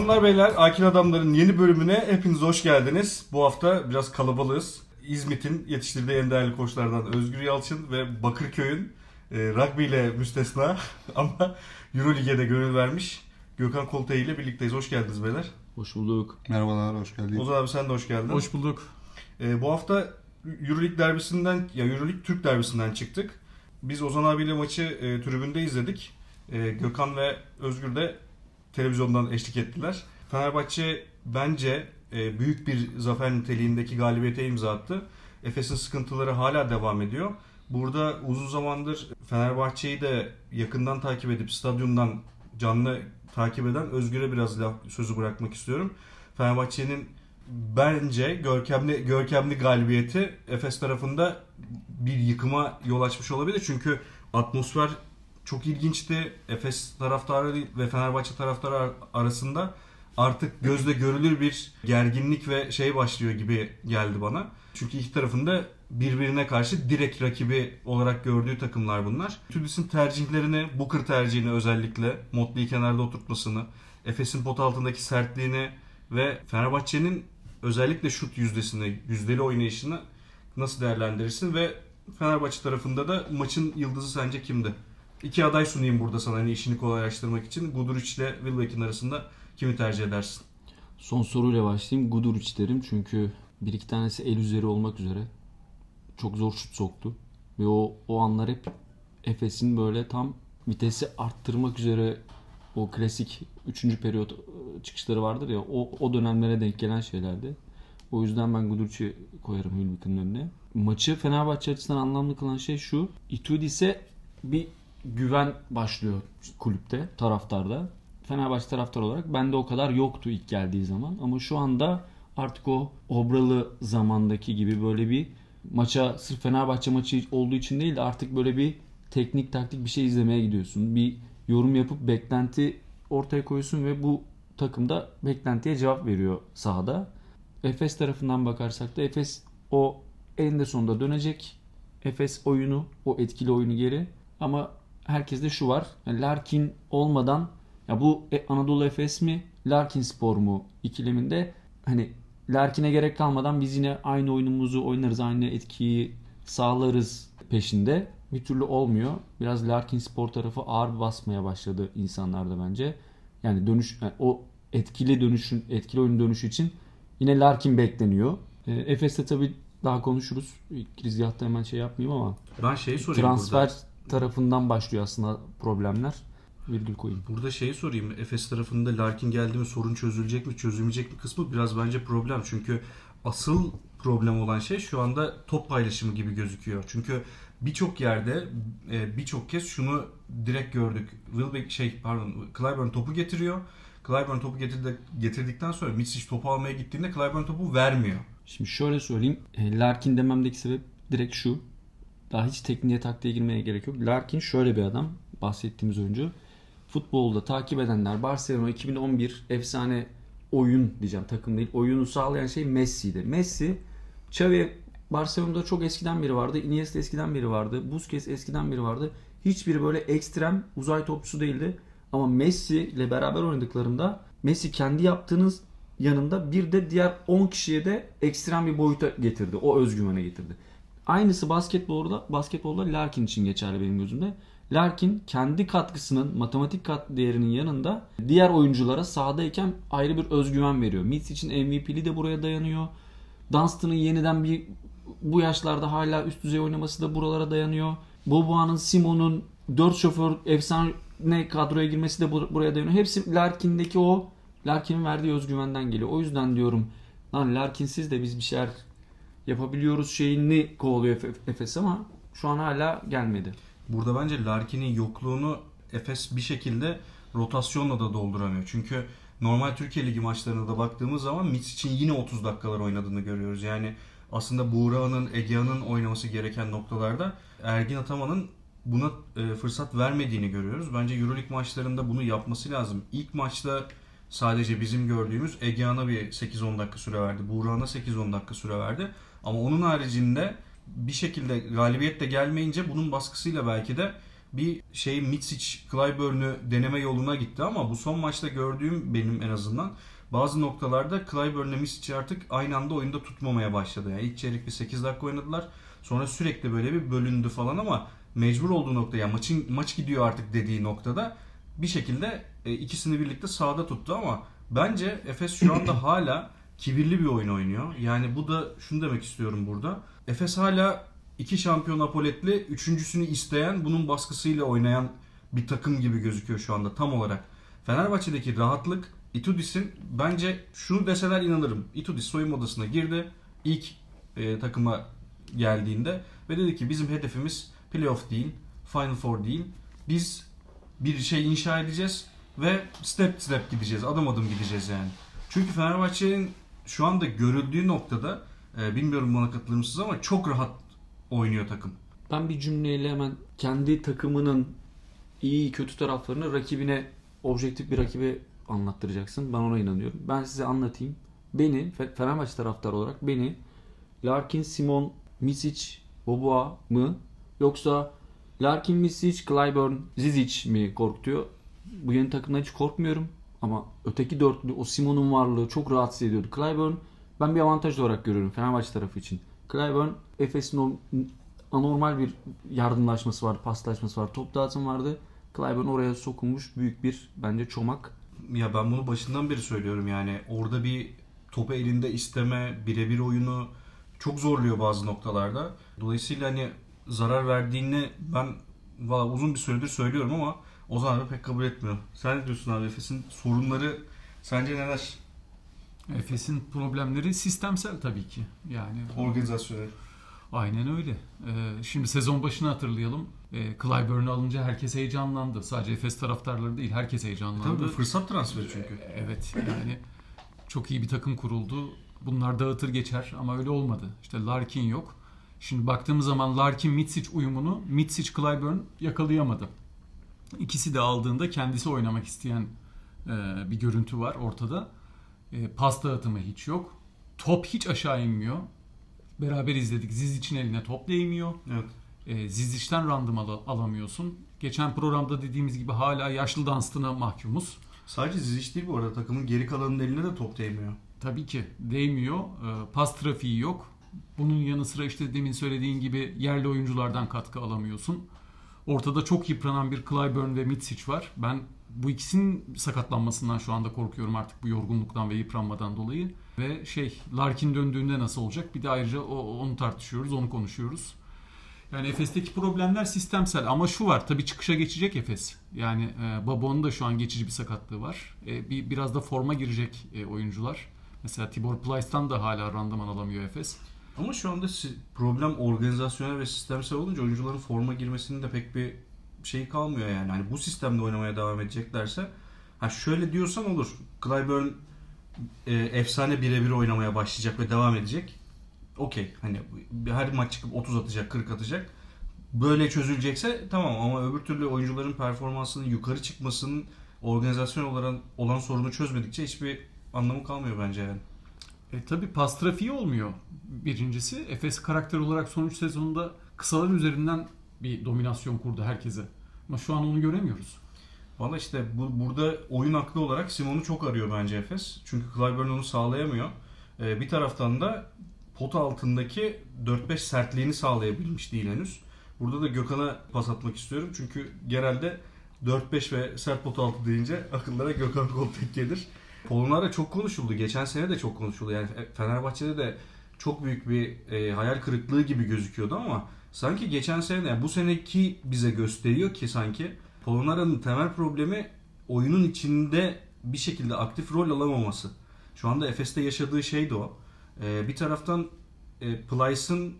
Hanımlar beyler Akil Adamların yeni bölümüne hepiniz hoş geldiniz. Bu hafta biraz kalabalığız. İzmit'in yetiştirdiği en değerli koçlardan Özgür Yalçın ve Bakırköy'ün e, rugby ile müstesna ama Euroleague'e de gönül vermiş Gökhan Koltay ile birlikteyiz. Hoş geldiniz beyler. Hoş bulduk. Merhabalar, hoş geldiniz. Ozan abi sen de hoş geldin. Hoş bulduk. E, bu hafta Euroleague derbisinden ya Euroleague Türk derbisinden çıktık. Biz Ozan abiyle maçı e, tribünde izledik. E, Gökhan ve Özgür de televizyondan eşlik ettiler. Fenerbahçe bence e, büyük bir zafer niteliğindeki galibiyete imza attı. Efes'in sıkıntıları hala devam ediyor. Burada uzun zamandır Fenerbahçe'yi de yakından takip edip stadyumdan canlı takip eden Özgür'e biraz laf, sözü bırakmak istiyorum. Fenerbahçe'nin bence görkemli görkemli galibiyeti Efes tarafında bir yıkıma yol açmış olabilir. Çünkü atmosfer çok ilginçti. Efes taraftarı ve Fenerbahçe taraftarı arasında artık gözle görülür bir gerginlik ve şey başlıyor gibi geldi bana. Çünkü iki tarafında birbirine karşı direkt rakibi olarak gördüğü takımlar bunlar. Tudis'in tercihlerini, Booker tercihini özellikle Motley'i kenarda oturtmasını, Efes'in pot altındaki sertliğini ve Fenerbahçe'nin özellikle şut yüzdesini, yüzdeli oynayışını nasıl değerlendirirsin ve Fenerbahçe tarafında da maçın yıldızı sence kimdi? İki aday sunayım burada sana hani işini kolaylaştırmak için. Guduric ile Wilbeck'in arasında kimi tercih edersin? Son soruyla başlayayım. Guduric derim çünkü bir iki tanesi el üzeri olmak üzere çok zor şut soktu. Ve o, o anlar hep Efes'in böyle tam vitesi arttırmak üzere o klasik 3. periyot çıkışları vardır ya o, o dönemlere denk gelen şeylerdi. O yüzden ben Guduric'i koyarım Hülbük'ün önüne. Maçı Fenerbahçe açısından anlamlı kılan şey şu. Itudis'e bir güven başlıyor kulüpte, taraftarda. Fenerbahçe taraftar olarak bende o kadar yoktu ilk geldiği zaman. Ama şu anda artık o obralı zamandaki gibi böyle bir maça sırf Fenerbahçe maçı olduğu için değil de artık böyle bir teknik taktik bir şey izlemeye gidiyorsun. Bir yorum yapıp beklenti ortaya koyuyorsun ve bu takımda beklentiye cevap veriyor sahada. Efes tarafından bakarsak da Efes o eninde sonunda dönecek. Efes oyunu, o etkili oyunu geri. Ama herkeste şu var. Yani Larkin olmadan ya bu e, Anadolu Efes mi, Larkin Spor mu ikileminde hani Larkin'e gerek kalmadan biz yine aynı oyunumuzu oynarız, aynı etkiyi sağlarız peşinde. Bir türlü olmuyor. Biraz Larkin Spor tarafı ağır basmaya başladı insanlarda bence. Yani dönüş yani o etkili dönüşün, etkili oyun dönüşü için yine Larkin bekleniyor. E, Efes'te tabii daha konuşuruz. İlk girizgahta hemen şey yapmayayım ama ben şeyi sorayım transfer burada. Tarafından başlıyor aslında problemler. Virgül koyayım. Burada şeyi sorayım. Efes tarafında Larkin geldi mi sorun çözülecek mi çözülmeyecek mi kısmı biraz bence problem. Çünkü asıl problem olan şey şu anda top paylaşımı gibi gözüküyor. Çünkü birçok yerde e, birçok kez şunu direkt gördük. Wilbeck şey pardon Clyburn topu getiriyor. Clyburn topu getirdi, getirdikten sonra Mitsic topu almaya gittiğinde Clyburn topu vermiyor. Şimdi şöyle söyleyeyim. E, Larkin dememdeki sebep direkt şu. Daha hiç tekniğe taktiğe girmeye gerek yok. Larkin şöyle bir adam. Bahsettiğimiz oyuncu. Futbolda takip edenler Barcelona 2011 efsane oyun diyeceğim takım değil. Oyunu sağlayan şey Messi'ydi. Messi Xavi Barcelona'da çok eskiden biri vardı. Iniesta eskiden biri vardı. Busquets eskiden biri vardı. Hiçbiri böyle ekstrem uzay topçusu değildi. Ama Messi ile beraber oynadıklarında Messi kendi yaptığınız yanında bir de diğer 10 kişiye de ekstrem bir boyuta getirdi. O özgüvene getirdi. Aynısı basketbolda, basketbolda Larkin için geçerli benim gözümde. Larkin kendi katkısının matematik kat değerinin yanında diğer oyunculara sahadayken ayrı bir özgüven veriyor. Mitch için MVP'li de buraya dayanıyor. Dunstan'ın yeniden bir bu yaşlarda hala üst düzey oynaması da buralara dayanıyor. Boboa'nın, Simon'un 4 şoför efsane kadroya girmesi de buraya dayanıyor. Hepsi Larkin'deki o Larkin'in verdiği özgüvenden geliyor. O yüzden diyorum lan Larkin'siz de biz bir şeyler yapabiliyoruz şeyini kovalıyor Efes ama şu an hala gelmedi. Burada bence Larkin'in yokluğunu Efes bir şekilde rotasyonla da dolduramıyor. Çünkü normal Türkiye Ligi maçlarına da baktığımız zaman Mitch için yine 30 dakikalar oynadığını görüyoruz. Yani aslında Buğra'nın, Egea'nın oynaması gereken noktalarda Ergin Ataman'ın buna e, fırsat vermediğini görüyoruz. Bence Euroleague maçlarında bunu yapması lazım. İlk maçta sadece bizim gördüğümüz Egea'na bir 8-10 dakika süre verdi. Buğra'na 8-10 dakika süre verdi. Ama onun haricinde bir şekilde galibiyet de gelmeyince bunun baskısıyla belki de bir şey Mitsic, Clyburn'u deneme yoluna gitti ama bu son maçta gördüğüm benim en azından bazı noktalarda Clyburn ile Misic'i artık aynı anda oyunda tutmamaya başladı. Yani ilk çeyrek bir 8 dakika oynadılar. Sonra sürekli böyle bir bölündü falan ama mecbur olduğu nokta yani maçın maç gidiyor artık dediği noktada bir şekilde e, ikisini birlikte sahada tuttu ama bence Efes şu anda hala kibirli bir oyun oynuyor. Yani bu da şunu demek istiyorum burada. Efes hala iki şampiyon apoletli, üçüncüsünü isteyen, bunun baskısıyla oynayan bir takım gibi gözüküyor şu anda tam olarak. Fenerbahçe'deki rahatlık Itudis'in bence şunu deseler inanırım. Itudis soyunma odasına girdi. ilk e, takıma geldiğinde ve dedi ki bizim hedefimiz playoff değil, Final Four değil. Biz bir şey inşa edeceğiz ve step step gideceğiz. Adım adım gideceğiz yani. Çünkü Fenerbahçe'nin şu anda görüldüğü noktada e, bilmiyorum bana katılır mısınız ama çok rahat oynuyor takım. Ben bir cümleyle hemen kendi takımının iyi kötü taraflarını rakibine objektif bir rakibe anlattıracaksın. Ben ona inanıyorum. Ben size anlatayım. Beni Fenerbahçe taraftarı olarak beni Larkin, Simon, Misic, Boboa mı yoksa Larkin, Misic, Clyburn, Zizic mi korkutuyor? Bu yeni takımdan hiç korkmuyorum. Ama öteki dörtlü o Simon'un varlığı çok rahatsız ediyordu. Clyburn ben bir avantaj olarak görüyorum Fenerbahçe tarafı için. Clyburn Efes'in anormal bir yardımlaşması var, paslaşması var, top dağıtım vardı. Clyburn oraya sokulmuş büyük bir bence çomak. Ya ben bunu başından beri söylüyorum yani orada bir topu elinde isteme, birebir oyunu çok zorluyor bazı noktalarda. Dolayısıyla hani zarar verdiğini ben valla uzun bir süredir söylüyorum ama Ozan abi pek kabul etmiyor. Sen ne diyorsun abi Efes'in sorunları sence neler? Efes'in problemleri sistemsel tabii ki. Yani organizasyonu. Aynen öyle. Ee, şimdi sezon başını hatırlayalım. Ee, Clyburn'u alınca herkes heyecanlandı. Sadece Efes taraftarları değil, herkes heyecanlandı. Tabii fırsat transferi çünkü. Ee, evet yani çok iyi bir takım kuruldu. Bunlar dağıtır geçer ama öyle olmadı. İşte Larkin yok. Şimdi baktığımız zaman Larkin Mitsic uyumunu Mitsic Clyburn yakalayamadı. İkisi de aldığında kendisi oynamak isteyen e, bir görüntü var ortada. E, pas dağıtımı hiç yok. Top hiç aşağı inmiyor. Beraber izledik. Zizic'in eline top değmiyor. Evet. E, Zizic'ten random al- alamıyorsun. Geçen programda dediğimiz gibi hala yaşlı Dunstan'a mahkumuz. Sadece Zizic değil bu arada. Takımın geri kalanının eline de top değmiyor. Tabii ki değmiyor. E, pas trafiği yok. Bunun yanı sıra işte demin söylediğin gibi yerli oyunculardan katkı alamıyorsun. Ortada çok yıpranan bir Clyburn ve Mitsic var. Ben bu ikisinin sakatlanmasından şu anda korkuyorum artık bu yorgunluktan ve yıpranmadan dolayı. Ve şey Larkin döndüğünde nasıl olacak? Bir de ayrıca o, onu tartışıyoruz, onu konuşuyoruz. Yani Efes'teki problemler sistemsel ama şu var tabii çıkışa geçecek Efes. Yani e, Babon'un da şu an geçici bir sakatlığı var. E, bir biraz da forma girecek e, oyuncular. Mesela Tibor Plyce'tan da hala randıman alamıyor Efes. Ama şu anda problem organizasyonel ve sistemsel olunca oyuncuların forma girmesinin de pek bir şey kalmıyor yani. Hani bu sistemde oynamaya devam edeceklerse ha şöyle diyorsan olur. Clyburn e, efsane birebir oynamaya başlayacak ve devam edecek. Okey. Hani her maç çıkıp 30 atacak, 40 atacak. Böyle çözülecekse tamam ama öbür türlü oyuncuların performansının yukarı çıkmasının organizasyon olarak olan sorunu çözmedikçe hiçbir anlamı kalmıyor bence yani. E, tabii pas trafiği olmuyor birincisi. Efes karakter olarak son 3 sezonunda kısalar üzerinden bir dominasyon kurdu herkese. Ama şu an onu göremiyoruz. Valla işte bu, burada oyun aklı olarak Simon'u çok arıyor bence Efes. Çünkü Clyburn onu sağlayamıyor. Ee, bir taraftan da pot altındaki 4-5 sertliğini sağlayabilmiş değil henüz. Burada da Gökhan'a pas atmak istiyorum. Çünkü genelde 4-5 ve sert pot altı deyince akıllara Gökhan Koltek gelir. Polonara çok konuşuldu. Geçen sene de çok konuşuldu. Yani Fenerbahçe'de de çok büyük bir e, hayal kırıklığı gibi gözüküyordu ama sanki geçen sene yani bu seneki bize gösteriyor ki sanki Polonara'nın temel problemi oyunun içinde bir şekilde aktif rol alamaması. Şu anda Efes'te yaşadığı şey de o. E, bir taraftan e, Plyce'ın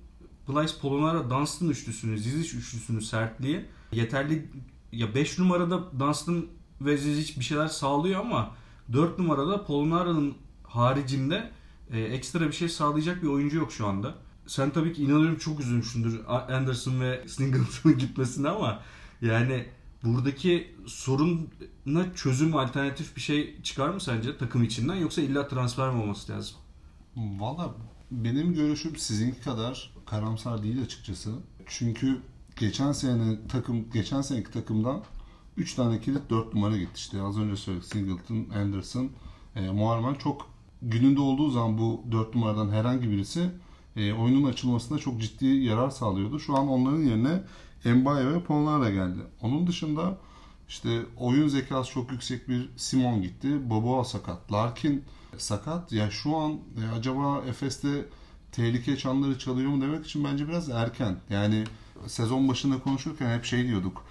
Plyce Polonara Dunstan üçlüsünü, Zizic üçlüsünü sertliği yeterli ya 5 numarada Dunstan ve Zizic bir şeyler sağlıyor ama 4 numarada Polonara'nın haricinde e, ekstra bir şey sağlayacak bir oyuncu yok şu anda. Sen tabii ki inanıyorum çok üzülmüşsündür Anderson ve Singleton'ın gitmesine ama yani buradaki soruna çözüm alternatif bir şey çıkar mı sence takım içinden yoksa illa transfer mi olması lazım? Valla benim görüşüm sizinki kadar karamsar değil açıkçası. Çünkü geçen sene takım geçen seneki takımdan 3 tane kilit 4 numara gitti işte. Az önce söyledik Singleton, Anderson, e, Muharman çok gününde olduğu zaman bu 4 numaradan herhangi birisi e, oyunun açılmasında çok ciddi yarar sağlıyordu. Şu an onların yerine Mbaye ve Polnara geldi. Onun dışında işte oyun zekası çok yüksek bir Simon gitti. Boboa sakat. Larkin sakat. Ya şu an e, acaba Efes'te tehlike çanları çalıyor mu demek için bence biraz erken. Yani sezon başında konuşurken hep şey diyorduk.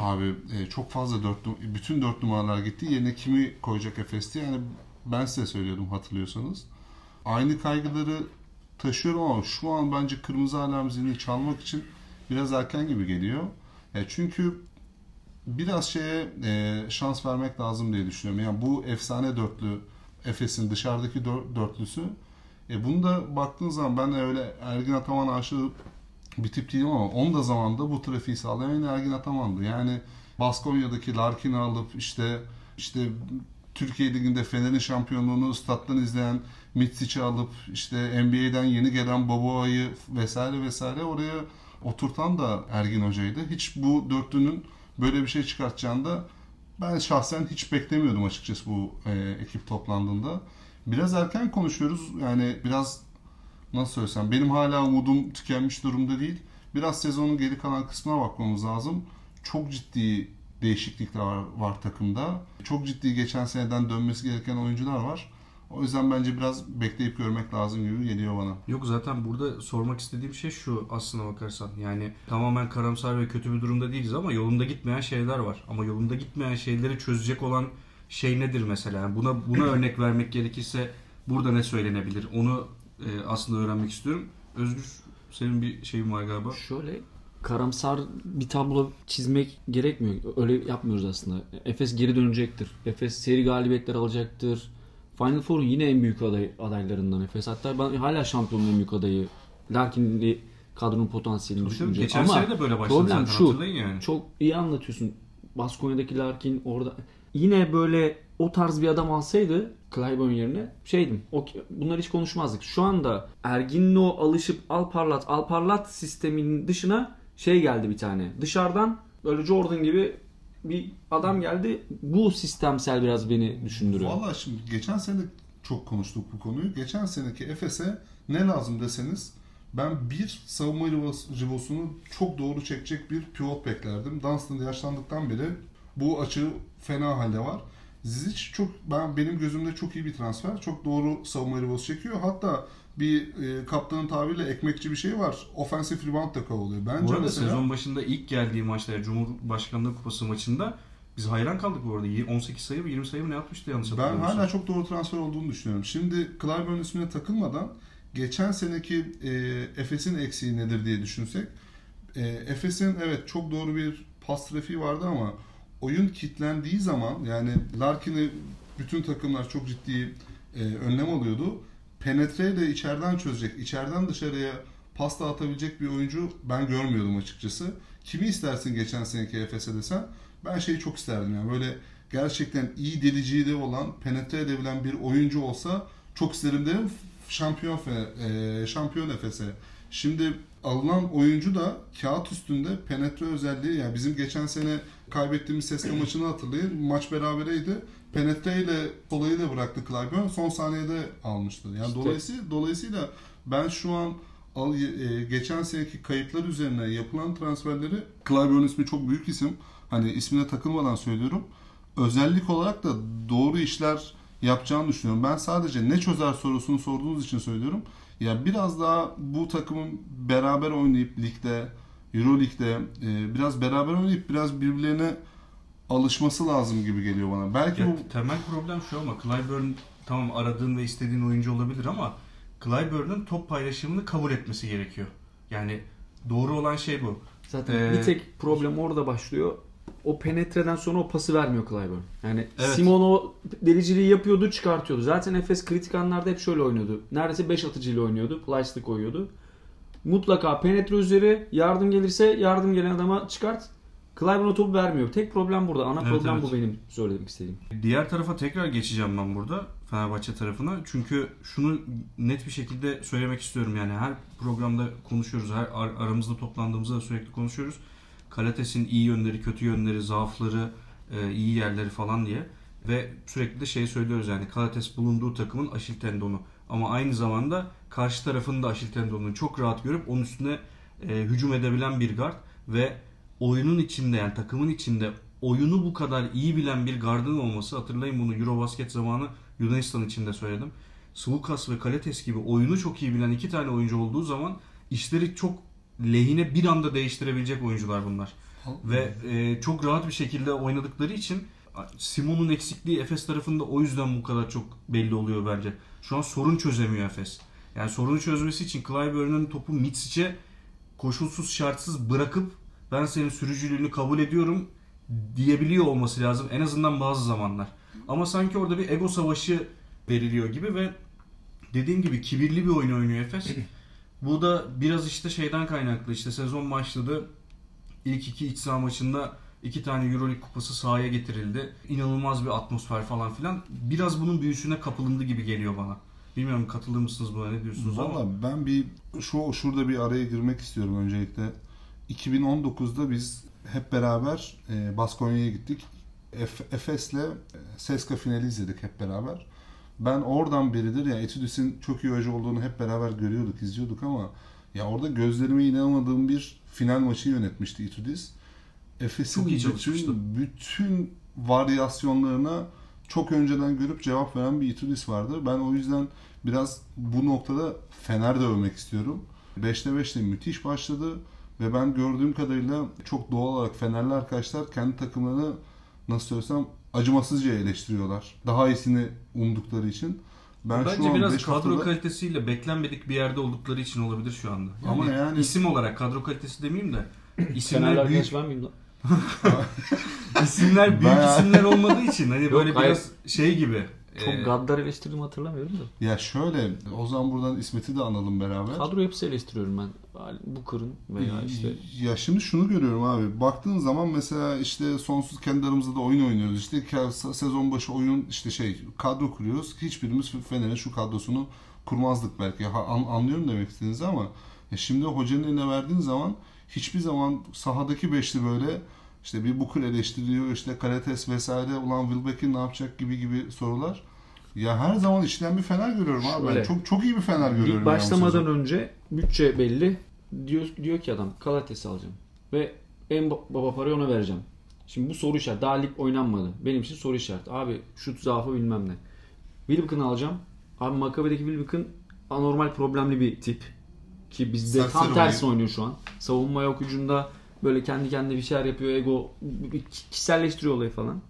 Abi e, çok fazla dört, bütün dört numaralar gitti. Yerine kimi koyacak Efes'te? Yani ben size söylüyordum hatırlıyorsanız. Aynı kaygıları taşıyorum ama şu an bence kırmızı alarm zilini çalmak için biraz erken gibi geliyor. E, çünkü biraz şeye e, şans vermek lazım diye düşünüyorum. Yani bu efsane dörtlü Efes'in dışarıdaki dör, dörtlüsü e, bunu da baktığın zaman ben de öyle Ergin Ataman aşığı bir tip değilim ama onun da zamanda bu trafiği sağlayan Ergin Ataman'dı. Yani Baskonya'daki Larkin'i alıp işte işte Türkiye Ligi'nde Fener'in şampiyonluğunu stat'tan izleyen Mitsic'i alıp işte NBA'den yeni gelen Boboa'yı vesaire vesaire oraya oturtan da Ergin Hoca'ydı. Hiç bu dörtlünün böyle bir şey çıkartacağını da ben şahsen hiç beklemiyordum açıkçası bu e, ekip toplandığında. Biraz erken konuşuyoruz. Yani biraz nasıl söylesem benim hala umudum tükenmiş durumda değil. Biraz sezonun geri kalan kısmına bakmamız lazım. Çok ciddi değişiklikler var, var takımda. Çok ciddi geçen seneden dönmesi gereken oyuncular var. O yüzden bence biraz bekleyip görmek lazım gibi geliyor bana. Yok zaten burada sormak istediğim şey şu aslına bakarsan. Yani tamamen karamsar ve kötü bir durumda değiliz ama yolunda gitmeyen şeyler var. Ama yolunda gitmeyen şeyleri çözecek olan şey nedir mesela? Yani buna buna örnek vermek gerekirse burada ne söylenebilir? Onu e, aslında öğrenmek istiyorum. Özgür senin bir şeyin var galiba. Şöyle karamsar bir tablo çizmek gerekmiyor. Öyle yapmıyoruz aslında. Efes geri dönecektir. Efes seri galibiyetler alacaktır. Final Four'un yine en büyük aday, adaylarından Efes. Hatta ben hala şampiyonluğun en büyük adayı. Larkin'li kadronun potansiyelini düşününce. Geçen Ama sene de böyle başladı problem zaten şu. yani. Çok iyi anlatıyorsun. Baskonya'daki Larkin orada. Yine böyle o tarz bir adam alsaydı Clyburn yerine şeydim. O, bunları hiç konuşmazdık. Şu anda Ergin'le o alışıp al parlat al parlat sisteminin dışına şey geldi bir tane. Dışarıdan böyle Jordan gibi bir adam geldi. Bu sistemsel biraz beni düşündürüyor. Valla şimdi geçen sene çok konuştuk bu konuyu. Geçen seneki Efes'e ne lazım deseniz ben bir savunma rivos- rivosunu çok doğru çekecek bir pivot beklerdim. Dunstan yaşlandıktan beri bu açığı fena halde var. Zizic çok ben benim gözümde çok iyi bir transfer. Çok doğru savunma rivosu çekiyor. Hatta bir e, kaptanın tabiriyle ekmekçi bir şey var. Offensive rebound da kovalıyor. Bence Bu arada mesela sezon başında ilk geldiği maçta Cumhurbaşkanlığı Kupası maçında biz hayran kaldık bu arada. 18 sayı mı 20 sayı mı ne atmıştı yanlış Ben hatırlamıyorsam. hala çok doğru transfer olduğunu düşünüyorum. Şimdi Clyburn ismine takılmadan geçen seneki e, Efes'in eksiği nedir diye düşünsek e, Efes'in evet çok doğru bir pas trafiği vardı ama oyun kitlendiği zaman yani Larkin'i bütün takımlar çok ciddi e, önlem alıyordu. Penetreyle içeriden çözecek, içeriden dışarıya pas atabilecek bir oyuncu ben görmüyordum açıkçası. Kimi istersin geçen seneki Efes'e desen ben şeyi çok isterdim yani böyle gerçekten iyi deliciliği olan, penetre edebilen bir oyuncu olsa çok isterim derim şampiyon e, şampiyon Efes'e. Şimdi alınan oyuncu da kağıt üstünde penetre özelliği yani bizim geçen sene kaybettiğimiz Seska maçını hatırlayın. Maç berabereydi. Penetreyle kolayı da bıraktı Clyburn. Son saniyede almıştı. Yani İşte- dolayısıyla dolayısıyla ben şu an al, e, geçen seneki kayıplar üzerine yapılan transferleri Clyburn ismi çok büyük isim. Hani ismine takılmadan söylüyorum. Özellik olarak da doğru işler yapacağını düşünüyorum. Ben sadece ne çözer sorusunu sorduğunuz için söylüyorum. Ya biraz daha bu takımın beraber oynayıp ligde, Euro Lig'de e, biraz beraber oynayıp biraz birbirlerine alışması lazım gibi geliyor bana. Belki Ya, bu temel problem şu ama Clyburn tamam aradığın ve istediğin oyuncu olabilir ama Clyburn'un top paylaşımını kabul etmesi gerekiyor. Yani doğru olan şey bu. Zaten Ee, bir tek problem orada başlıyor. O penetreden sonra o pası vermiyor Clyburn. Yani Evet. Simon o deliciliği yapıyordu, çıkartıyordu. Zaten Efes kritik anlarda hep şöyle oynuyordu. Neredeyse 5 atıcıyla oynuyordu. Plastik koyuyordu. Mutlaka penetre üzeri yardım gelirse yardım gelen adama çıkart. Clyburn o topu vermiyor. Tek problem burada. Ana Evet, problem evet. bu benim söylemek istediğim. Diğer tarafa tekrar geçeceğim ben burada. Fenerbahçe tarafına. Çünkü şunu net bir şekilde söylemek istiyorum. Yani her programda konuşuyoruz. Her ar- aramızda toplandığımızda da sürekli konuşuyoruz. Kalates'in iyi yönleri, kötü yönleri, zaafları, e, iyi yerleri falan diye. Ve sürekli de şey söylüyoruz yani Kalates bulunduğu takımın aşil tendonu. Ama aynı zamanda karşı tarafın da aşil tendonunu çok rahat görüp onun üstüne e, hücum edebilen bir guard ve oyunun içinde yani takımın içinde oyunu bu kadar iyi bilen bir gardın olması hatırlayın bunu Eurobasket zamanı Yunanistan için de söyledim. Sulukas ve Kalates gibi oyunu çok iyi bilen iki tane oyuncu olduğu zaman işleri çok lehine bir anda değiştirebilecek oyuncular bunlar. Ve e, çok rahat bir şekilde oynadıkları için Simon'un eksikliği Efes tarafında o yüzden bu kadar çok belli oluyor bence. Şu an sorun çözemiyor Efes. Yani sorunu çözmesi için Clyburn'un topu Mitsic'e koşulsuz şartsız bırakıp ben senin sürücülüğünü kabul ediyorum diyebiliyor olması lazım en azından bazı zamanlar. Ama sanki orada bir ego savaşı veriliyor gibi ve dediğim gibi kibirli bir oyun oynuyor Efes. Bu da biraz işte şeyden kaynaklı. İşte sezon başladı. İlk iki iç saha maçında iki tane Euroleague kupası sahaya getirildi. İnanılmaz bir atmosfer falan filan. Biraz bunun büyüsüne kapılındı gibi geliyor bana. Bilmiyorum katılır mısınız buna ne diyorsunuz ama. Valla ben bir şu şurada bir araya girmek istiyorum öncelikle. 2019'da biz hep beraber e, Baskonya'ya gittik. Ef- Efes'le e, Seska finali izledik hep beraber. Ben oradan beridir ya Etudis'in çok iyi hoca olduğunu hep beraber görüyorduk, izliyorduk ama ya orada gözlerime inanmadığım bir final maçı yönetmişti Etudis. Efes'in bütün, bütün varyasyonlarına çok önceden görüp cevap veren bir Itudis vardı. Ben o yüzden biraz bu noktada Fener de övmek istiyorum. 5'te 5'te müthiş başladı ve ben gördüğüm kadarıyla çok doğal olarak Fenerli arkadaşlar kendi takımlarını nasıl söylesem acımasızca eleştiriyorlar. Daha iyisini umdukları için. Ben Bence şu an biraz kadro haftada- kalitesiyle beklenmedik bir yerde oldukları için olabilir şu anda. Ama Yani, yani- isim olarak kadro kalitesi demeyeyim de isimler büyük ben miyim lan? isimler büyük Bayağı- isimler olmadığı için hani böyle hayır. biraz şey gibi. Çok e, gaddar eleştirdiğimi hatırlamıyorum da. Ya şöyle o zaman buradan İsmet'i de analım beraber. Kadro yapısı eleştiriyorum ben. Bu kırın veya işte Ya şimdi şunu görüyorum abi. Baktığın zaman mesela işte sonsuz kendi aramızda da oyun oynuyoruz. İşte sezon başı oyun işte şey kadro kuruyoruz. Hiçbirimiz Fener'in şu kadrosunu kurmazdık belki. Ha, an- anlıyorum demek istediğinizi ama ya şimdi hocanın eline verdiğin zaman hiçbir zaman sahadaki beşli böyle işte bir Booker eleştiriyor işte Karates vesaire ulan Wilbeck'in ne yapacak gibi gibi sorular. Ya her zaman işleyen bir Fener görüyorum abi. Ben Şöyle. çok çok iyi bir Fener görüyorum. yani bu başlamadan sezon. önce bütçe belli. Diyor, diyor ki adam Kalates'i alacağım. Ve en ba- baba parayı ona vereceğim. Şimdi bu soru işareti. Daha lig oynanmadı. Benim için soru işareti. Abi şut zaafı bilmem ne. Wilbeck'ını alacağım. Abi Makabe'deki Wilbeck'ın anormal problemli bir tip. Ki bizde tam tersi oynuyor şu an. Savunma yok hücumda. Böyle kendi kendine bir şeyler yapıyor. Ego kişiselleştiriyor olayı falan.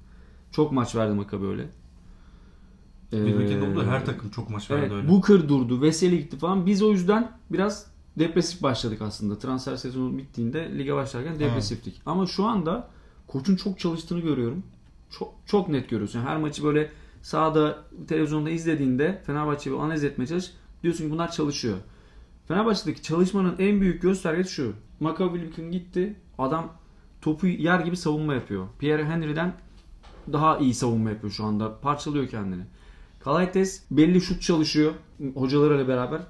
Çok maç verdi Makabe öyle. Ülkede Ee, oldu her takım çok maç verdi Evet, öyle. Booker durdu, Veseli gitti falan. Biz o yüzden biraz depresif başladık aslında. Transfer sezonu bittiğinde lige başlarken depresiftik. Ama şu anda koçun çok çalıştığını görüyorum. Çok çok net görüyorsun. Yani her maçı böyle sahada televizyonda izlediğinde Fenerbahçe'yi analiz etmeye çalış. Diyorsun ki bunlar çalışıyor. Fenerbahçe'deki çalışmanın en büyük göstergesi şu. Maccabi Wilkin gitti. Adam topu yer gibi savunma yapıyor. Pierre Henry'den daha iyi savunma yapıyor şu anda. Parçalıyor kendini. Kalaites belli şut çalışıyor hocalarıyla beraber.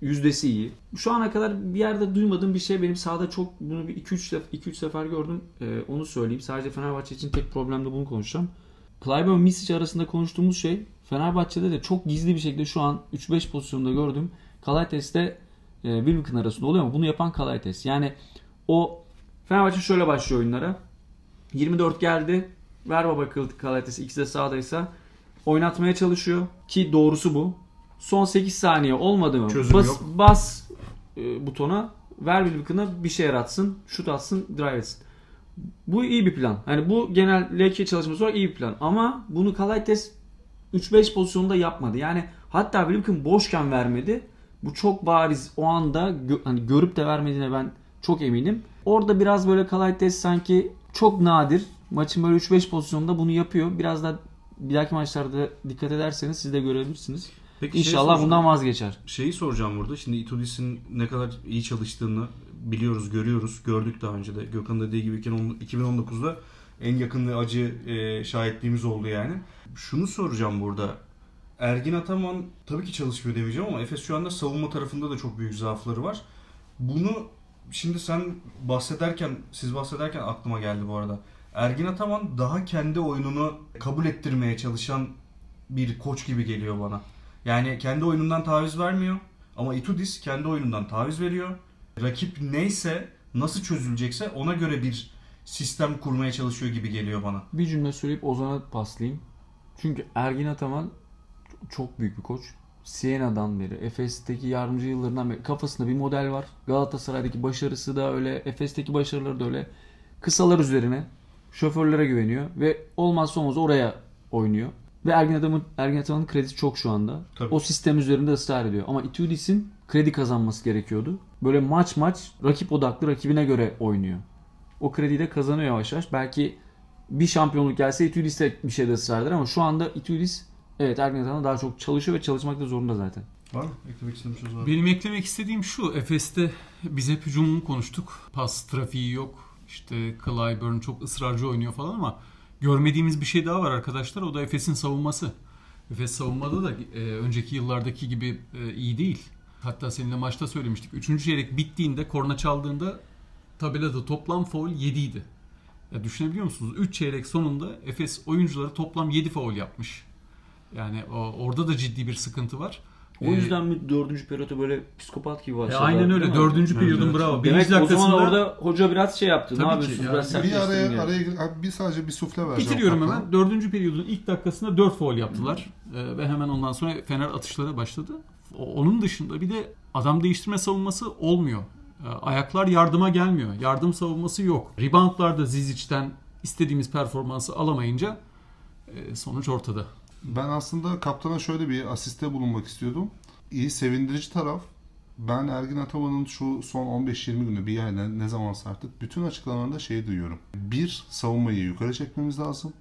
Yüzdesi iyi. Şu ana kadar bir yerde duymadığım bir şey benim sahada çok bunu bir 2-3 def- 2-3 sefer gördüm. Ee, onu söyleyeyim. Sadece Fenerbahçe için tek problemde bunu konuşacağım. Clyburn Misic arasında konuştuğumuz şey Fenerbahçe'de de çok gizli bir şekilde şu an 3-5 pozisyonda gördüm. Kalaites'te e, Wilbekin arasında oluyor ama bunu yapan Kalaites. Yani o Fenerbahçe şöyle başlıyor oyunlara. 24 geldi. Ver baba Kalaites ikisi de sağdaysa oynatmaya çalışıyor ki doğrusu bu. Son 8 saniye olmadı mı? Çözüm bas, yok. bas e, butona ver Wilbekin'a bir şey yaratsın. Şut atsın, drive etsin. Bu iyi bir plan. Yani bu genel LK çalışması olarak iyi bir plan. Ama bunu Kalaites 3-5 pozisyonda yapmadı. Yani hatta Wilbekin boşken vermedi. Bu çok bariz o anda gö- hani görüp de vermediğine ben çok eminim. Orada biraz böyle Kalaites sanki çok nadir maçın böyle 3-5 pozisyonda bunu yapıyor. Biraz da bir dahaki maçlarda dikkat ederseniz siz de görebilirsiniz. Peki şey İnşallah soracağım. bundan vazgeçer. Şeyi soracağım burada. Şimdi Itudis'in ne kadar iyi çalıştığını biliyoruz, görüyoruz. Gördük daha önce de. Gökhan dediği gibi 2019'da en yakın ve acı e, şahitliğimiz oldu yani. Şunu soracağım burada. Ergin Ataman tabii ki çalışmıyor demeyeceğim ama Efes şu anda savunma tarafında da çok büyük zaafları var. Bunu şimdi sen bahsederken, siz bahsederken aklıma geldi bu arada. Ergin Ataman daha kendi oyununu kabul ettirmeye çalışan bir koç gibi geliyor bana. Yani kendi oyunundan taviz vermiyor ama Itudis kendi oyunundan taviz veriyor. Rakip neyse, nasıl çözülecekse ona göre bir sistem kurmaya çalışıyor gibi geliyor bana. Bir cümle söyleyip Ozan'a paslayayım. Çünkü Ergin Ataman çok büyük bir koç. Siena'dan beri, Efes'teki yardımcı yıllarından beri kafasında bir model var. Galatasaray'daki başarısı da öyle, Efes'teki başarıları da öyle. Kısalar üzerine şoförlere güveniyor ve olmazsa olmaz oraya oynuyor. Ve Ergin Ataman'ın Ergin Ataman'ın kredisi çok şu anda. Tabii. O sistem üzerinde ısrar ediyor. Ama Itudis'in kredi kazanması gerekiyordu. Böyle maç maç rakip odaklı rakibine göre oynuyor. O krediyi de kazanıyor yavaş yavaş. Belki bir şampiyonluk gelse Itudis de bir şeyde ısrar eder ama şu anda Itudis evet Ergin Ataman daha çok çalışıyor ve çalışmak da zorunda zaten. Var mı? Eklemek istediğim söz var? Benim eklemek istediğim şu. Efes'te biz hep hücumunu konuştuk. Pas trafiği yok. İşte Clyburn çok ısrarcı oynuyor falan ama görmediğimiz bir şey daha var arkadaşlar. O da Efes'in savunması. Efes savunmada da e, önceki yıllardaki gibi e, iyi değil. Hatta seninle maçta söylemiştik. Üçüncü çeyrek bittiğinde, korna çaldığında tabelada toplam foul 7 idi. Ya düşünebiliyor musunuz? 3 çeyrek sonunda Efes oyuncuları toplam 7 foul yapmış. Yani o, orada da ciddi bir sıkıntı var. O Ee, yüzden mi dördüncü periyoda böyle psikopat gibi e, başladı? aynen öyle. Dördüncü periyodun evet. bravo. Demek Birinci o zaman orada hoca biraz şey yaptı. Tabii ne ki. yapıyorsunuz? Yani biraz Bir araya, yani. araya gir- abi bir sadece bir sufle vereceğim. bitiriyorum hemen. Dördüncü periyodun ilk dakikasında 4 foul yaptılar. Ee, ve hemen ondan sonra Fener atışlara başladı. Onun dışında bir de adam değiştirme savunması olmuyor. Ee, ayaklar yardıma gelmiyor. Yardım savunması yok. Reboundlarda Zizic'ten istediğimiz performansı alamayınca e, sonuç ortada. Ben aslında kaptana şöyle bir asiste bulunmak istiyordum. İyi sevindirici taraf ben Ergin Ataman'ın şu son 15-20 günde bir yerden ne zaman artık bütün açıklamalarında şeyi duyuyorum. Bir, savunmayı yukarı çekmemiz lazım.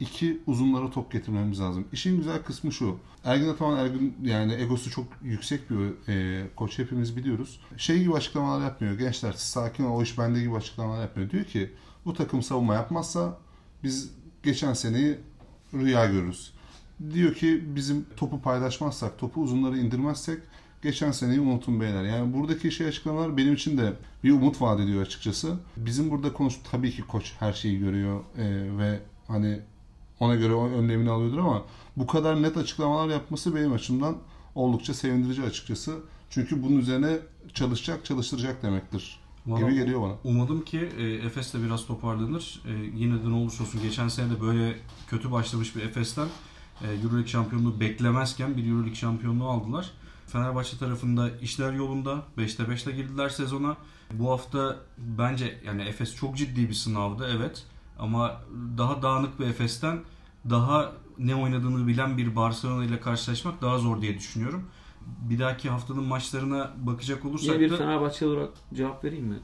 İki, uzunlara top getirmemiz lazım. İşin güzel kısmı şu. Ergin Ataman Ergin yani egosu çok yüksek bir e, koç hepimiz biliyoruz. Şey gibi açıklamalar yapmıyor. Gençler siz sakin ol o iş bende gibi açıklamalar yapmıyor. Diyor ki bu takım savunma yapmazsa biz geçen seneyi rüya görürüz. Diyor ki bizim topu paylaşmazsak, topu uzunlara indirmezsek geçen seneyi unutun beyler. Yani buradaki şey açıklamalar benim için de bir umut vaat ediyor açıkçası. Bizim burada konuş tabii ki koç her şeyi görüyor e, ve hani ona göre o önlemini alıyordur ama bu kadar net açıklamalar yapması benim açımdan oldukça sevindirici açıkçası. Çünkü bunun üzerine çalışacak, çalıştıracak demektir. Valla Gibi geliyor bana. Umadım ki e, Efes de biraz toparlanır. E, yine de ne olursa olsun geçen sene de böyle kötü başlamış bir Efes'ten Euroleague şampiyonluğu beklemezken bir Euroleague şampiyonluğu aldılar. Fenerbahçe tarafında işler yolunda. 5'te 5'te girdiler sezona. Bu hafta bence yani Efes çok ciddi bir sınavdı evet. Ama daha dağınık bir Efes'ten daha ne oynadığını bilen bir Barcelona ile karşılaşmak daha zor diye düşünüyorum. Bir dahaki haftanın maçlarına bakacak olursak Yine bir da Fenerbahçe olarak cevap vereyim mi?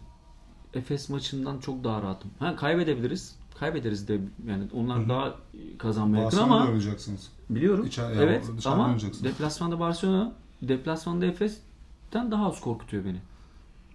Efes maçından çok daha rahatım. Ha kaybedebiliriz. Kaybederiz de yani onlar Hı hı. daha kazanmaya yakın ama oynayacaksınız. biliyorum. İçer- ya evet ama deplasmanda Barcelona, deplasmanda Efes'ten daha az korkutuyor beni.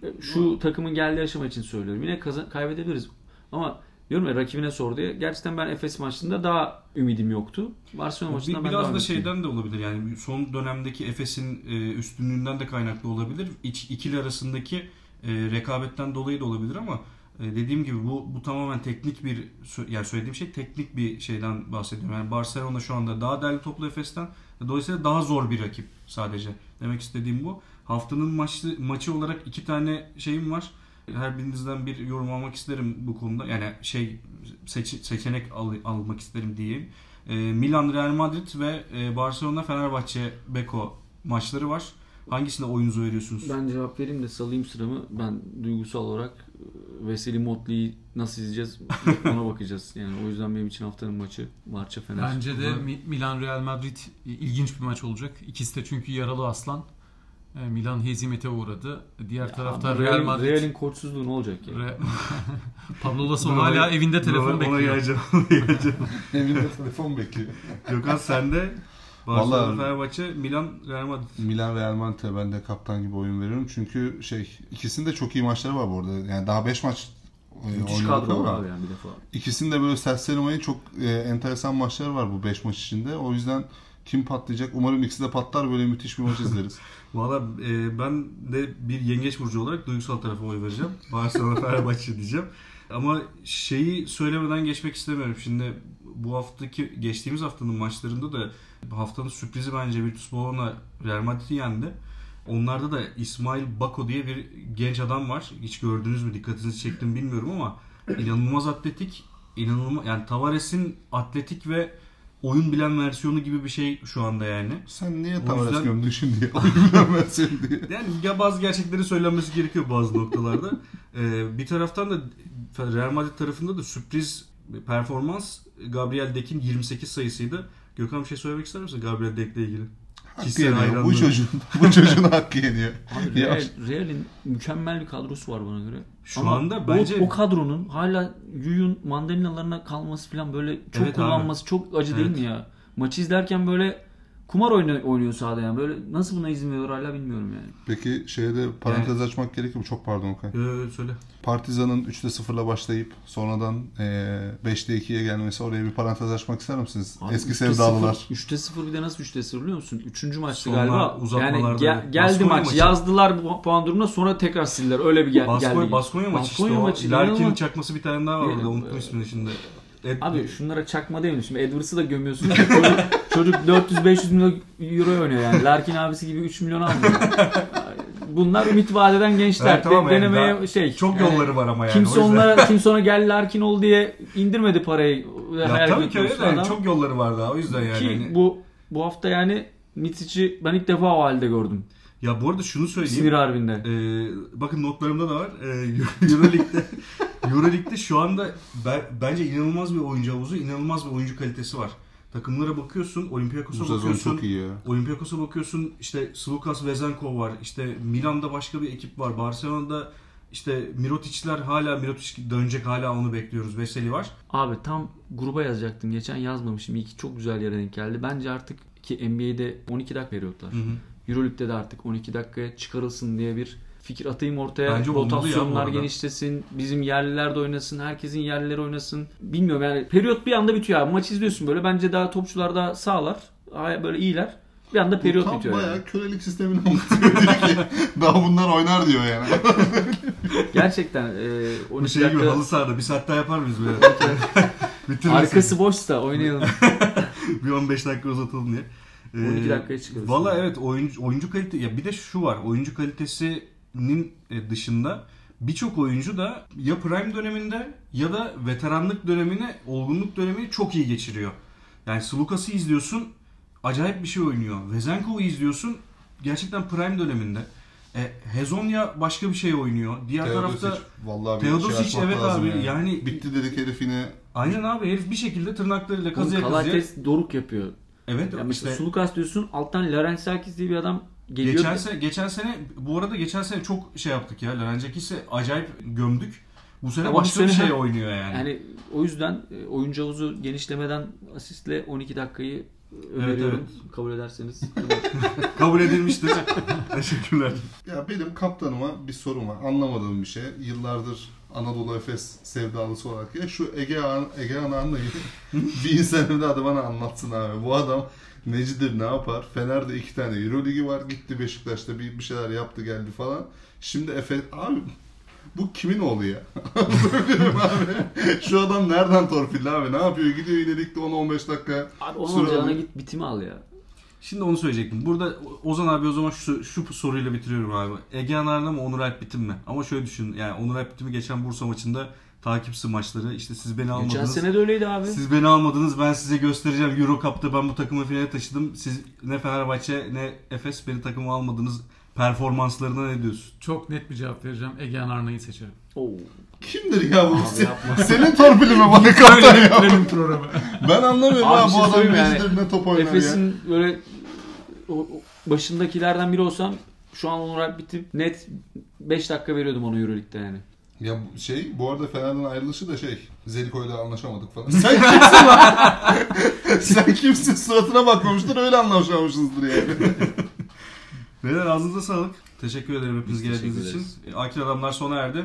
E, Şu takımın geldiği aşama için söylüyorum. Yine kazan- kaybedebiliriz. Ama diyorum ya rakibine sor diye. Gerçekten ben Efes maçında daha ümidim yoktu. Barcelona Bir- maçında ben biraz daha da şeyden de olabilir yani son dönemdeki Efes'in e, üstünlüğünden de kaynaklı olabilir. İç, ikili arasındaki e, rekabetten dolayı da olabilir ama dediğim gibi bu bu tamamen teknik bir yani söylediğim şey teknik bir şeyden bahsediyorum. Yani Barcelona şu anda daha değerli toplu Efes'ten dolayısıyla daha zor bir rakip sadece. Demek istediğim bu. Haftanın maçlı, maçı olarak iki tane şeyim var. Her birinizden bir yorum almak isterim bu konuda. Yani şey seç- seçenek al- almak isterim diyeyim. E, Milan Real Madrid ve e, Barcelona Fenerbahçe Beko maçları var. Hangisine oyunuzu veriyorsunuz? Ben cevap vereyim de salayım sıramı. Ben duygusal olarak e, Veseli Motley'i nasıl izleyeceğiz ona bakacağız. Yani o yüzden benim için haftanın maçı Barça Fener. Bence de Mi- Milan Real Madrid ilginç bir maç olacak. İkisi de çünkü yaralı aslan. E, Milan hezimete uğradı. Diğer tarafta Ama Real Madrid. Real'in koçsuzluğu ne olacak ya? Re- Pablo Lasso hala evinde telefon bekliyor. ona geleceğim. Evinde telefon bekliyor. Gökhan sende Barcelona, Vallahi- Fenerbahçe, Milan, Real Madrid. Milan Real Madrid'e ben de kaptan gibi oyun veriyorum. Çünkü şey ikisinde çok iyi maçları var bu arada. Yani daha 5 maç e, Müthiş kadro ama var abi yani bir defa. ikisinde böyle serseri oyun çok e, enteresan maçları var bu 5 maç içinde. O yüzden kim patlayacak? Umarım ikisi de patlar böyle müthiş bir maç izleriz. Valla e, ben de bir yengeç burcu olarak duygusal tarafa oy vereceğim. Barcelona Fenerbahçe diyeceğim. Ama şeyi söylemeden geçmek istemiyorum. Şimdi bu haftaki geçtiğimiz haftanın maçlarında da haftanın sürprizi bence Virtus Bologna Real Madrid'i yendi. Onlarda da İsmail Bako diye bir genç adam var. Hiç gördünüz mü dikkatinizi çektim bilmiyorum ama inanılmaz atletik. inanılmaz yani Tavares'in atletik ve oyun bilen versiyonu gibi bir şey şu anda yani. Sen niye Tavares yüzden- gömdün şimdi? Oyun bilemezsin diye. Yani ya bazı gerçekleri söylenmesi gerekiyor bazı noktalarda. Ee, bir taraftan da Real Madrid tarafında da sürpriz performans Gabriel Dek'in 28 sayısıydı. Gökhan bir şey söylemek ister misin Gabriel Dek'le ilgili? Hakkı Kişisel yeniyor. hayranlığı. Bu çocuğun, bu çocuğun hakkı yeniyor. Abi Real, Real'in mükemmel bir kadrosu var bana göre. Şu Ama anda o- bence o, kadronun hala Yuyun mandalinalarına kalması falan böyle çok Evet abi. kullanması çok acı değil Evet. mi ya? Maçı izlerken böyle kumar oynuyor, oynuyor sahada yani. Böyle nasıl buna izin veriyor hala bilmiyorum yani. Peki şeyde parantez açmak gerekir mi? Çok pardon Okay. Ee, söyle. Partizan'ın 3'te 0'la başlayıp sonradan eee 5'te 2'ye gelmesi oraya bir parantez açmak ister misiniz? Abi Eski 3'te sevdalılar. 0 3'te 0 bir de nasıl 3'te 0 biliyor musun? 3. maçtı Sonra galiba. Yani uzatmalarda ge- geldi maç. maçı. Yazdılar bu puan durumuna sonra tekrar sildiler. Öyle bir gel- Baskonya, geldi. Baskonya maçı işte Baskonya o. maçı, Larkin'in inanılmaz. çakması bir tane daha var orada. Unuttum ismini şimdi. Ed- Abi şunlara çakma değil mi? Şimdi Edwards'ı da gömüyorsun. çocuk, çocuk 400-500 milyon euro oynuyor yani. Larkin abisi gibi 3 milyon almıyor. Bunlar ümit vadeden gençler. Evet, tamam De- yani denemeye daha şey. çok yani yolları var ama yani. Kimse onlara kimse ona gel Larkin ol diye indirmedi parayı. Ya tabii ki öyle de çok yolları var daha o yüzden yani. Ki Hani- bu bu hafta yani Mitsic'i ben ilk defa o halde gördüm. Ya bu arada şunu söyleyeyim. Sinir harbinde. Ee, bakın notlarımda da var. Ee, Euroleague'de Euroleague'de şu anda ben- bence inanılmaz bir oyuncu havuzu, inanılmaz bir oyuncu kalitesi var. Takımlara bakıyorsun, Olympiakos'a bakıyorsun. çok iyi ya. Olympiakos'a bakıyorsun, işte Slukas Vezenkov var. işte Milan'da başka bir ekip var. Barcelona'da işte Mirotic'ler hala Mirotic dönecek hala onu bekliyoruz. Veseli var. Abi tam gruba yazacaktım. Geçen yazmamışım. İyi ki çok güzel yere denk geldi. Bence artık ki NBA'de 12 dakika periyotlar. Hı hı. Euroleague'de de artık 12 dakikaya çıkarılsın diye bir fikir atayım ortaya. Bence Rotasyonlar genişlesin. Bizim yerliler de oynasın. Herkesin yerlileri oynasın. Bilmiyorum yani periyot bir anda bitiyor abi. Maç izliyorsun böyle. Bence daha topçular daha sağlar. Böyle iyiler. Bir anda periyot tam bitiyor. bayağı Yani. kölelik sistemini anlatıyor. ki daha bunlar oynar diyor yani. Gerçekten e, Bu 12 şey gibi dakika halı sahada bir saat daha yapar mıyız böyle? Arkası boşsa oynayalım. bir 15 dakika uzatalım diye. Ee, 12 dakikaya çıkarız. Valla evet oyuncu, oyuncu kalite ya bir de şu var oyuncu kalitesinin e, dışında birçok oyuncu da ya prime döneminde ya da veteranlık dönemini, olgunluk dönemini çok iyi geçiriyor. Yani Slukas'ı izliyorsun acayip bir şey oynuyor. Vezenkov'u izliyorsun gerçekten prime döneminde. E, Hezonya başka bir şey oynuyor. Diğer tarafta vallahi bir Teodosic, şey evet abi, yani- bitti dedik herif yine aynen abi herif bir şekilde tırnaklarıyla kazıya kazıya. Kalates doruk yapıyor. Evet Ya mesela işte Sulukas diyorsun alttan Larence Sarkis diye bir adam geliyor. Geçen sene, geçen sene bu arada geçen sene çok şey yaptık ya. Larencakis'i acayip gömdük. Bu sene Ama bu başka bir şey oynuyor yani. Yani o yüzden e, oyuncu havuzu genişlemeden asistle 12 dakikayı öneriyorum. Kabul ederseniz. Kabul edilmiştir. Teşekkürler. Ya benim kaptanıma bir sorum var. Anlamadığım bir şey. Yıllardır Anadolu Efes sevdalısı olarak. Ya şu Ege, An Ege Anarlı'yı bir insan evladı bana anlatsın abi. Bu adam necidir ne yapar? Fener'de iki tane Euroligi var. Gitti Beşiktaş'ta bir, bir şeyler yaptı geldi falan. Şimdi Efes... Abi bu kimin oğlu ya? Abi. Şu adam nereden torpilli abi? Ne yapıyor? Gidiyor ligde 10-15 dakika. Abi onun alıyor. git bitimi al ya. Şimdi onu söyleyecektim. Burada Ozan abi o zaman şu, şu soruyla bitiriyorum abi. Ege Anar'la mı Onur Alp Bitim mi? Ama şöyle düşün. Yani Onur Alp Bitim'i geçen Bursa maçında takipsi maçları. işte siz beni Geçen almadınız. sene de öyleydi abi. Siz beni almadınız. Ben size göstereceğim. Euro Cup'ta ben bu takımı finale taşıdım. Siz ne Fenerbahçe ne Efes beni takıma almadınız. Performanslarına ne diyorsun? Çok net bir cevap vereceğim. Ege Arna'yı seçerim. Oo. Kimdir ya bu? Yapma. Senin torpili mi bana kaptan ya? Benim programı. Ben anlamıyorum Abi ha şey bu adam yani. ne top oynar ya. Efes'in böyle o- o başındakilerden biri olsam şu an Onur bitip net 5 dakika veriyordum ona Euroleague'de yani. Ya şey bu arada Fener'den ayrılışı da şey Zeliko'yla anlaşamadık falan. Sen kimsin lan? Sen kimsin suratına bakmamıştır öyle anlaşamamışsınızdır yani. Beyler ağzınıza sağlık. Teşekkür ederim hepiniz geldiğiniz için. Akil Adamlar sona erdi.